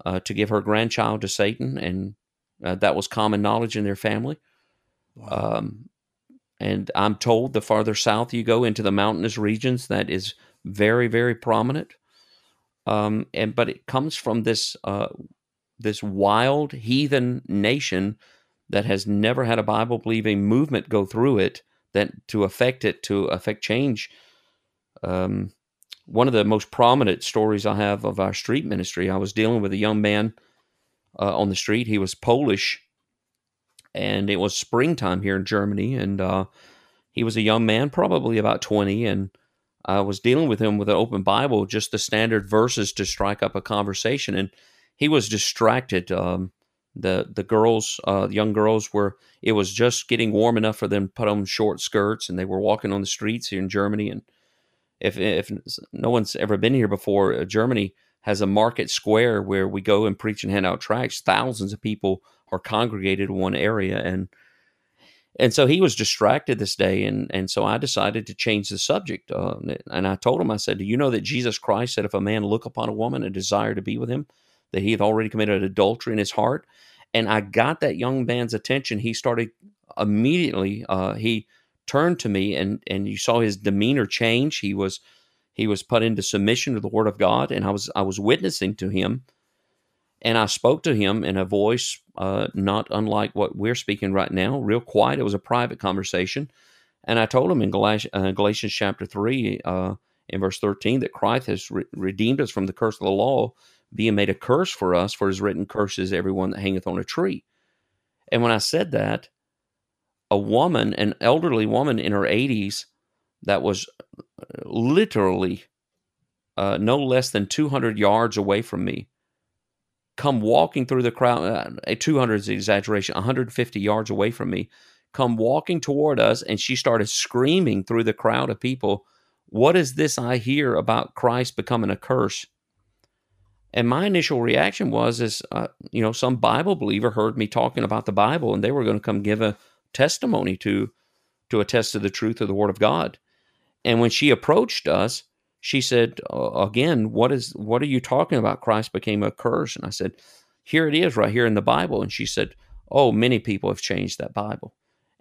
uh, to give her grandchild to Satan, and uh, that was common knowledge in their family. Wow. Um, and I'm told the farther south you go into the mountainous regions, that is very, very prominent. Um, and but it comes from this uh, this wild heathen nation that has never had a Bible believing movement go through it that to affect it to affect change. Um, one of the most prominent stories I have of our street ministry, I was dealing with a young man uh, on the street. He was Polish, and it was springtime here in Germany, and uh, he was a young man, probably about twenty, and I was dealing with him with an open Bible, just the standard verses to strike up a conversation, and he was distracted. Um, the the girls, uh, young girls, were it was just getting warm enough for them to put on short skirts, and they were walking on the streets here in Germany. And if if no one's ever been here before, uh, Germany has a market square where we go and preach and hand out tracts. Thousands of people are congregated in one area, and and so he was distracted this day, and and so I decided to change the subject. Uh, and I told him, I said, "Do you know that Jesus Christ said, if a man look upon a woman and desire to be with him, that he had already committed adultery in his heart?" and I got that young man's attention. He started immediately. Uh, he turned to me, and and you saw his demeanor change. He was he was put into submission to the Word of God, and I was I was witnessing to him, and I spoke to him in a voice uh, not unlike what we're speaking right now, real quiet. It was a private conversation, and I told him in Galatians, uh, Galatians chapter three, uh, in verse thirteen, that Christ has re- redeemed us from the curse of the law being made a curse for us, for his written curses everyone that hangeth on a tree. And when I said that, a woman, an elderly woman in her 80s, that was uh, literally uh, no less than 200 yards away from me, come walking through the crowd. Uh, 200 is exaggeration, 150 yards away from me, come walking toward us, and she started screaming through the crowd of people, What is this I hear about Christ becoming a curse? And my initial reaction was, is uh, you know, some Bible believer heard me talking about the Bible, and they were going to come give a testimony to to attest to the truth of the Word of God. And when she approached us, she said, "Again, what is what are you talking about? Christ became a curse." And I said, "Here it is, right here in the Bible." And she said, "Oh, many people have changed that Bible."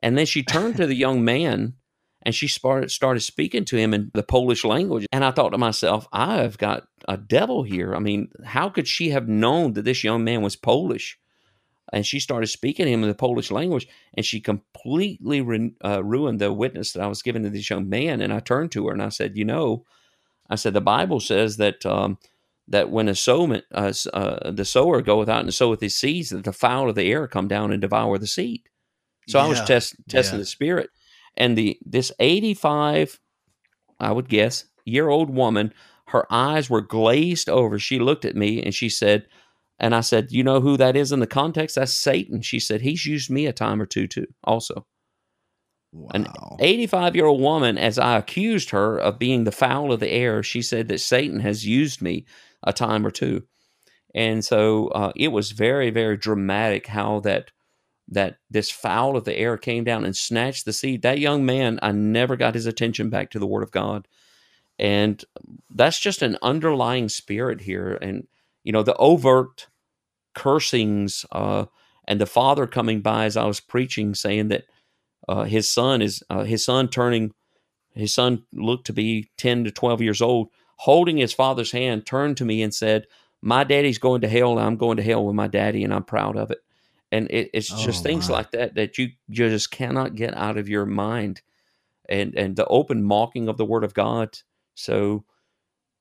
And then she turned to the young man and she started started speaking to him in the Polish language. And I thought to myself, I have got a devil here. I mean, how could she have known that this young man was Polish? And she started speaking to him in the Polish language, and she completely re- uh, ruined the witness that I was giving to this young man. And I turned to her and I said, "You know," I said, "the Bible says that um, that when a sowman, uh, uh, the sower goeth out and soweth his seeds, that the fowl of the air come down and devour the seed. So yeah. I was test, testing yeah. the spirit, and the this eighty five, I would guess, year old woman, her eyes were glazed over. She looked at me and she said, and I said, "You know who that is in the context? That's Satan." She said, "He's used me a time or two too, also." Wow. An 85 year old woman, as I accused her of being the fowl of the air, she said that Satan has used me a time or two. And so uh, it was very, very dramatic how that that this fowl of the air came down and snatched the seed. That young man, I never got his attention back to the Word of God, and that's just an underlying spirit here. And you know, the overt cursings uh, and the father coming by as I was preaching, saying that uh, his son is uh, his son turning his son looked to be 10 to 12 years old holding his father's hand, turned to me and said, My daddy's going to hell, and I'm going to hell with my daddy, and I'm proud of it. And it, it's just oh, things like that that you, you just cannot get out of your mind. And, and the open mocking of the word of God. So,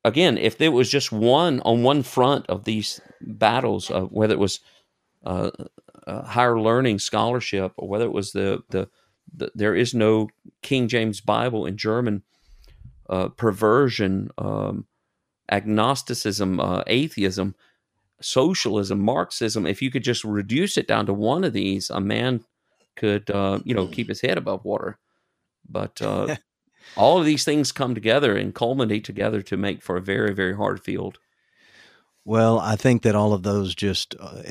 again, if there was just one on one front of these battles, uh, whether it was uh, uh, higher learning scholarship or whether it was the, the there is no King James Bible in German uh, perversion, um, agnosticism, uh, atheism, socialism, Marxism, if you could just reduce it down to one of these, a man could, uh, you know, keep his head above water. But uh, all of these things come together and culminate together to make for a very, very hard field. Well, I think that all of those just uh,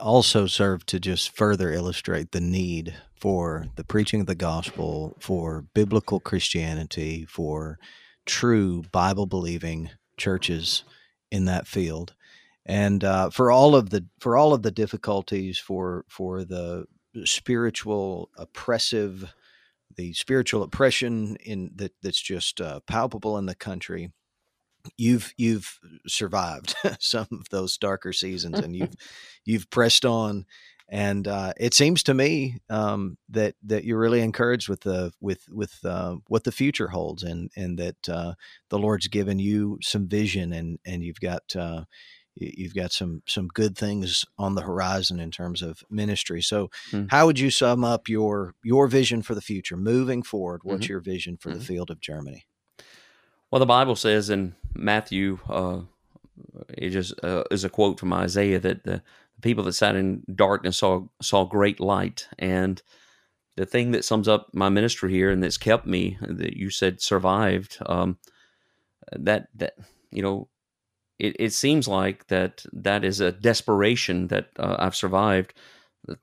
also serve to just further illustrate the need for the preaching of the gospel, for biblical Christianity, for true Bible believing churches in that field, and uh, for all of the for all of the difficulties for for the spiritual oppressive, the spiritual oppression in that that's just uh, palpable in the country you've you've survived some of those darker seasons and you've you've pressed on and uh, it seems to me um, that that you're really encouraged with the with with uh, what the future holds and and that uh, the Lord's given you some vision and and you've got uh, you've got some some good things on the horizon in terms of ministry. So, mm-hmm. how would you sum up your your vision for the future moving forward? What's mm-hmm. your vision for mm-hmm. the field of Germany? Well, the Bible says in Matthew, uh, it just uh, is a quote from Isaiah that the people that sat in darkness saw saw great light. And the thing that sums up my ministry here and that's kept me, that you said survived, um, that that you know, it, it seems like that that is a desperation that uh, I've survived.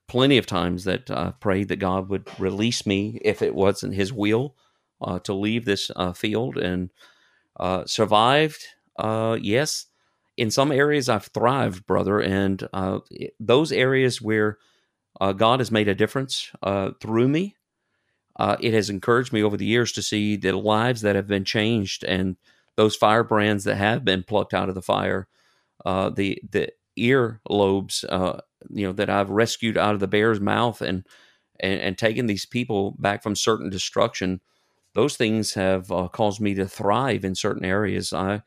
Plenty of times that I prayed that God would release me if it wasn't His will uh, to leave this uh, field and uh, survived, uh, yes. In some areas, I've thrived, brother, and uh, those areas where uh, God has made a difference uh, through me, uh, it has encouraged me over the years to see the lives that have been changed and those firebrands that have been plucked out of the fire, the the ear lobes, you know, that I've rescued out of the bear's mouth and and, and taken these people back from certain destruction those things have uh, caused me to thrive in certain areas. I,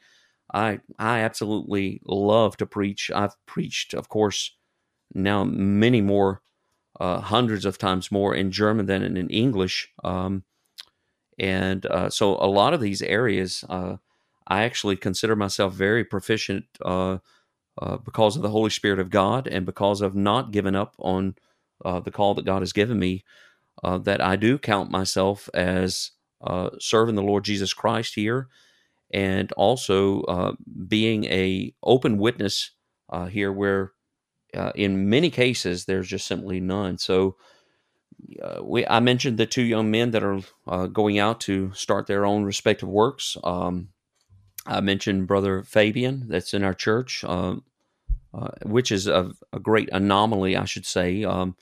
I, I absolutely love to preach. I've preached, of course, now many more, uh, hundreds of times more in German than in English. Um, and uh, so a lot of these areas, uh, I actually consider myself very proficient uh, uh, because of the Holy Spirit of God and because of not giving up on the call that God has given me. that I do count myself as uh, serving the Lord Jesus Christ here, and also uh, being a open witness uh, here, where uh, in many cases there's just simply none. So. Uh, we, I mentioned the two young men that are uh, going out to start their own respective works. Um, I mentioned Brother Fabian, that's in our church, which is a, a, great anomaly, I should say. Um,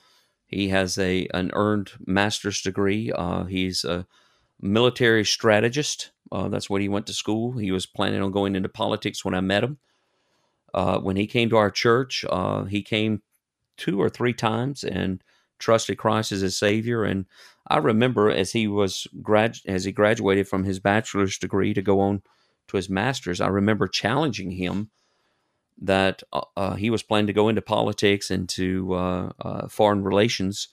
he has a an earned master's degree. he's a military strategist. Uh, that's what he went to school. He was planning on going into politics when I met him. Uh, when he came to our church, uh, he came two or three times and trusted Christ as his Savior. And I remember as he was grad as he graduated from his bachelor's degree to go on to his master's, I remember challenging him that uh, uh, he was planning to go into politics and to uh, foreign relations.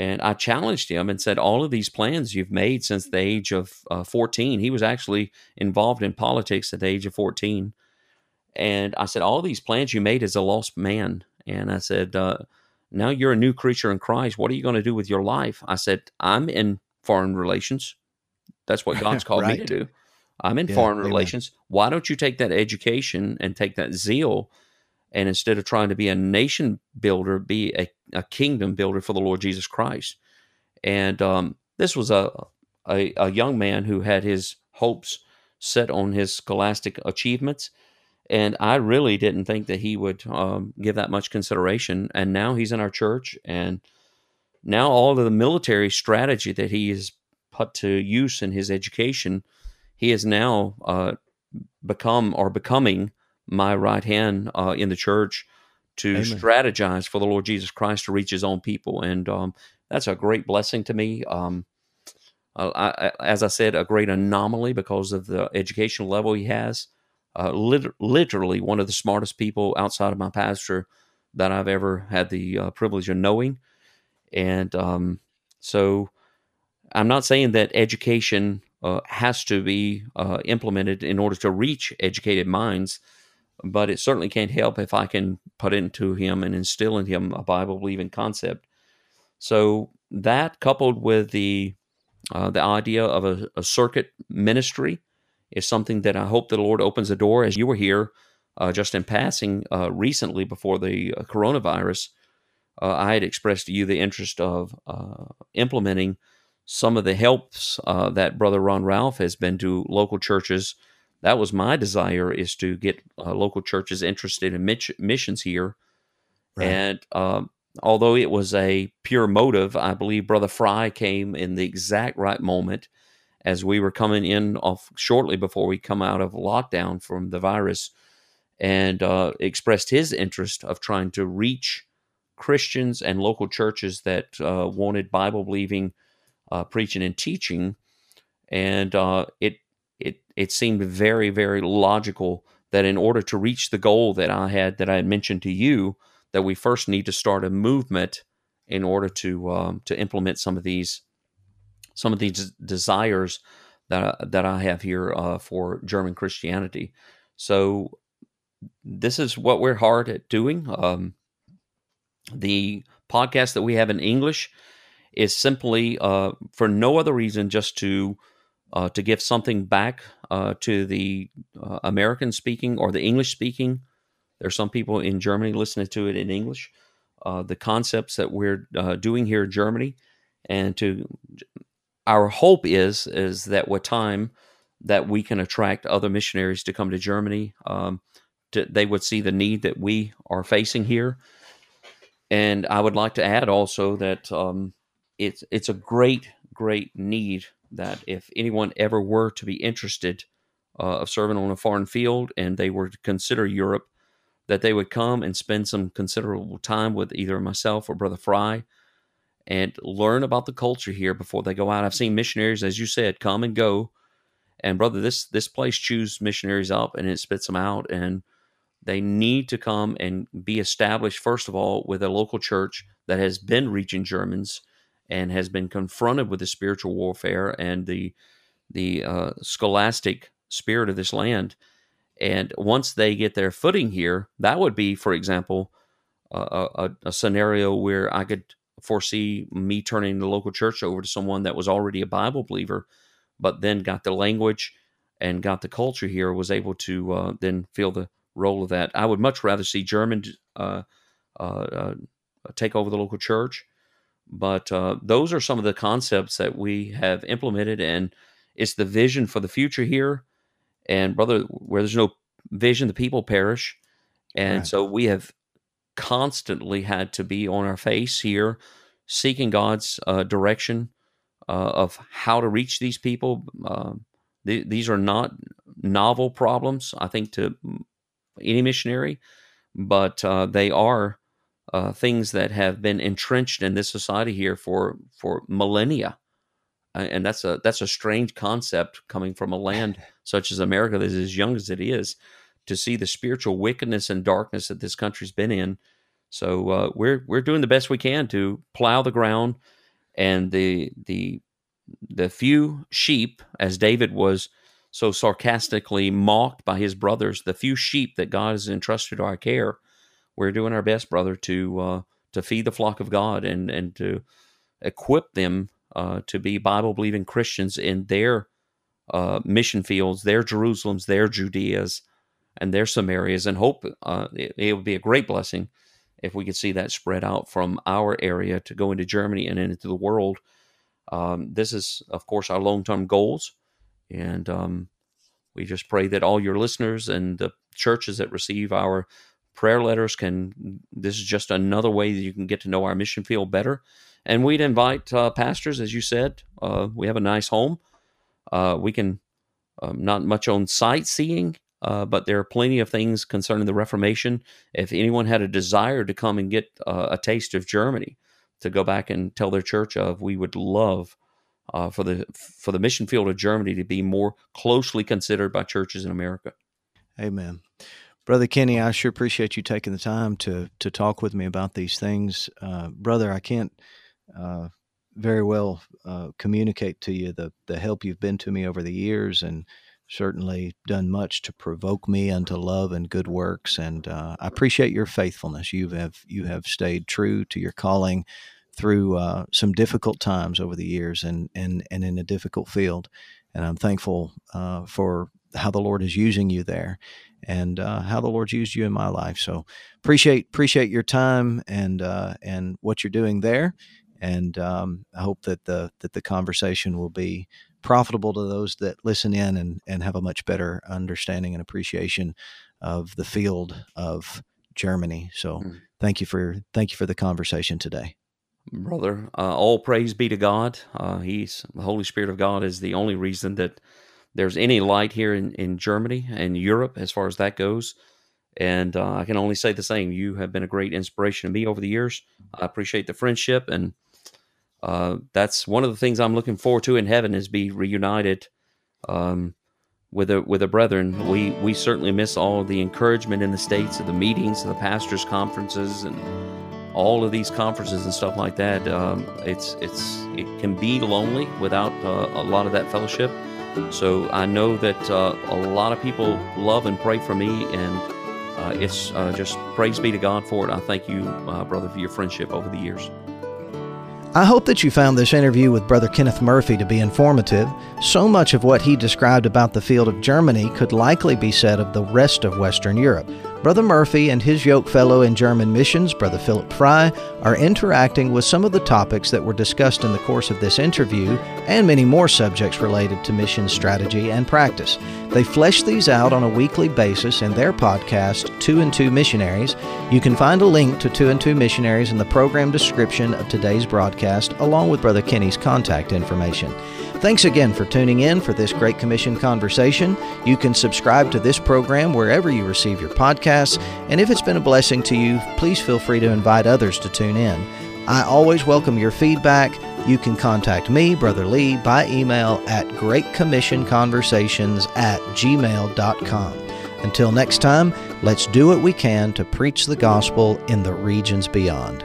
And I challenged him and said, All of these plans you've made since the age of uh, 14, he was actually involved in politics at the age of 14. And I said, All these plans you made as a lost man. And I said, uh, Now you're a new creature in Christ. What are you going to do with your life? I said, I'm in foreign relations. That's what God's called right. me to do. I'm in yeah, foreign amen. relations. Why don't you take that education and take that zeal and instead of trying to be a nation builder, be a, a kingdom builder for the Lord Jesus Christ? And um, this was a, a, a young man who had his hopes set on his scholastic achievements. And I really didn't think that he would um, give that much consideration. And now he's in our church. And now all of the military strategy that he has put to use in his education – he has now uh, become or becoming my right hand uh, in the church to Amen. strategize for the Lord Jesus Christ to reach His own people, and um, that's a great blessing to me. Um, I, as I said, a great anomaly because of the educational level he has. Uh, lit- literally one of the smartest people outside of my pastor that I've ever had the uh, privilege of knowing, and um, so I'm not saying that education uh, has to be uh, implemented in order to reach educated minds. But it certainly can't help if I can put into him and instill in him a Bible believing concept. So that coupled with the uh, the idea of a, a, circuit ministry is something that I hope the Lord opens the door. As you were here uh, just in passing uh, recently before the uh, coronavirus, I had expressed to you the interest of implementing some of the helps uh, that Brother Ron Ralph has been to local churches. That was my desire is to get uh, local churches interested in mitch- missions here. Right. And um, although it was a pure motive, I believe Brother Fry came in the exact right moment as we were coming in off shortly before we come out of lockdown from the virus and uh, expressed his interest of trying to reach Christians and local churches that uh, wanted Bible believing uh, preaching and teaching, and uh, it it seemed very very logical that in order to reach the goal that I had that I had mentioned to you, that we first need to start a movement in order to um, to implement some of these some of these desires that that I have here uh, for German Christianity. So this is what we're hard at doing. Um, the podcast that we have in English is simply uh, for no other reason just to uh, to give something back uh, to the uh, American speaking or the English speaking. There are some people in Germany listening to it in English. Uh, the concepts that we're uh, doing here in Germany, and to our hope is is that with time that we can attract other missionaries to come to Germany. Um, to, they would see the need that we are facing here. And I would like to add also that um, it's it's a great great need that if anyone ever were to be interested uh, of serving on a foreign field and they were to consider Europe, that they would come and spend some considerable time with either myself or Brother Fry and learn about the culture here before they go out. I've seen missionaries, as you said, come and go. And brother, this this place chews missionaries up and it spits them out. And they need to come and be established first of all with a local church that has been reaching Germans and has been confronted with the spiritual warfare and the the uh, scholastic spirit of this land. And once they get their footing here, that would be, for example, a, a, a scenario where I could foresee me turning the local church over to someone that was already a Bible believer, but then got the language and got the culture here, was able to uh, then fill the role of that. I would much rather see German uh, uh, uh take over the local church but uh, those are some of the concepts that we have implemented, and it's the vision for the future here. And brother, where there's no vision, the people perish. And right. so we have constantly had to be on our face here, seeking God's uh, direction uh, of how to reach these people. Um, th- these are not novel problems, I think, to any missionary, but uh, they are uh, things that have been entrenched in this society here for for millennia, and that's a that's a strange concept coming from a land such as America that is as young as it is to see the spiritual wickedness and darkness that this country's been in. So uh, we're we're doing the best we can to plow the ground, and the the the few sheep, as David was so sarcastically mocked by his brothers, the few sheep that God has entrusted to our care, we're doing our best, brother, to uh, to feed the flock of God and and to equip them uh, to be Bible believing Christians in their uh, mission fields, their Jerusalems, their Judeas, and their Samarias, and hope uh, it, it would be a great blessing if we could see that spread out from our area to go into Germany and into the world. Um, this is, of course, our long term goals. And um, we just pray that all your listeners and the churches that receive our prayer letters can, this is just another way that you can get to know our mission field better. And we'd invite uh, pastors, as you said, uh, we have a nice home. Uh, we can, um, not much on sightseeing, uh, but there are plenty of things concerning the Reformation. If anyone had a desire to come and get uh, a taste of Germany, to go back and tell their church of, we would love uh, for the for the mission field of Germany to be more closely considered by churches in America. Amen. Brother Kenny, I sure appreciate you taking the time to to talk with me about these things. Uh, brother, I can't uh, very well uh, communicate to you the, the help you've been to me over the years and certainly done much to provoke me unto love and good works. And uh, I appreciate your faithfulness. You have, you have stayed true to your calling through uh, some difficult times over the years and, and, and in a difficult field. And I'm thankful uh, for how the Lord is using you there and uh, how the Lord's used you in my life. So appreciate appreciate your time and uh, and what you're doing there. And um, I hope that the that the conversation will be profitable to those that listen in and, and have a much better understanding and appreciation of the field of Germany. So mm. thank you for thank you for the conversation today brother. Uh, all praise be to God. Uh, he's the Holy Spirit of God is the only reason that there's any light here in, in Germany and Europe as far as that goes. And uh, I can only say the same. You have been a great inspiration to me over the years. I appreciate the friendship, and uh, that's one of the things I'm looking forward to in heaven is be reunited um, with a with a brethren. We we certainly miss all the encouragement in the states, of the meetings, the pastors' conferences, and all of these conferences and stuff like that, um, it's it's it can be lonely without uh, a lot of that fellowship. So I know that uh, a lot of people love and pray for me, and uh, it's uh, just praise be to God for it. I thank you, uh, brother, for your friendship over the years. I hope that you found this interview with Brother Kenneth Murphy to be informative. So much of what he described about the field of Germany could likely be said of the rest of Western Europe. Brother Murphy and his yoke fellow in German missions, Brother Philip Fry, are interacting with some of the topics that were discussed in the course of this interview and many more subjects related to mission strategy and practice. They flesh these out on a weekly basis in their podcast, Two and Two Missionaries. You can find a link to Two and Two Missionaries in the program description of today's broadcast, along with Brother Kenny's contact information. Thanks again for tuning in for this Great Commission conversation. You can subscribe to this program wherever you receive your podcasts, and if it's been a blessing to you, please feel free to invite others to tune in. I always welcome your feedback. You can contact me, Brother Lee, by email at greatcommissionconversations at gmail.com. Until next time, let's do what we can to preach the gospel in the regions beyond.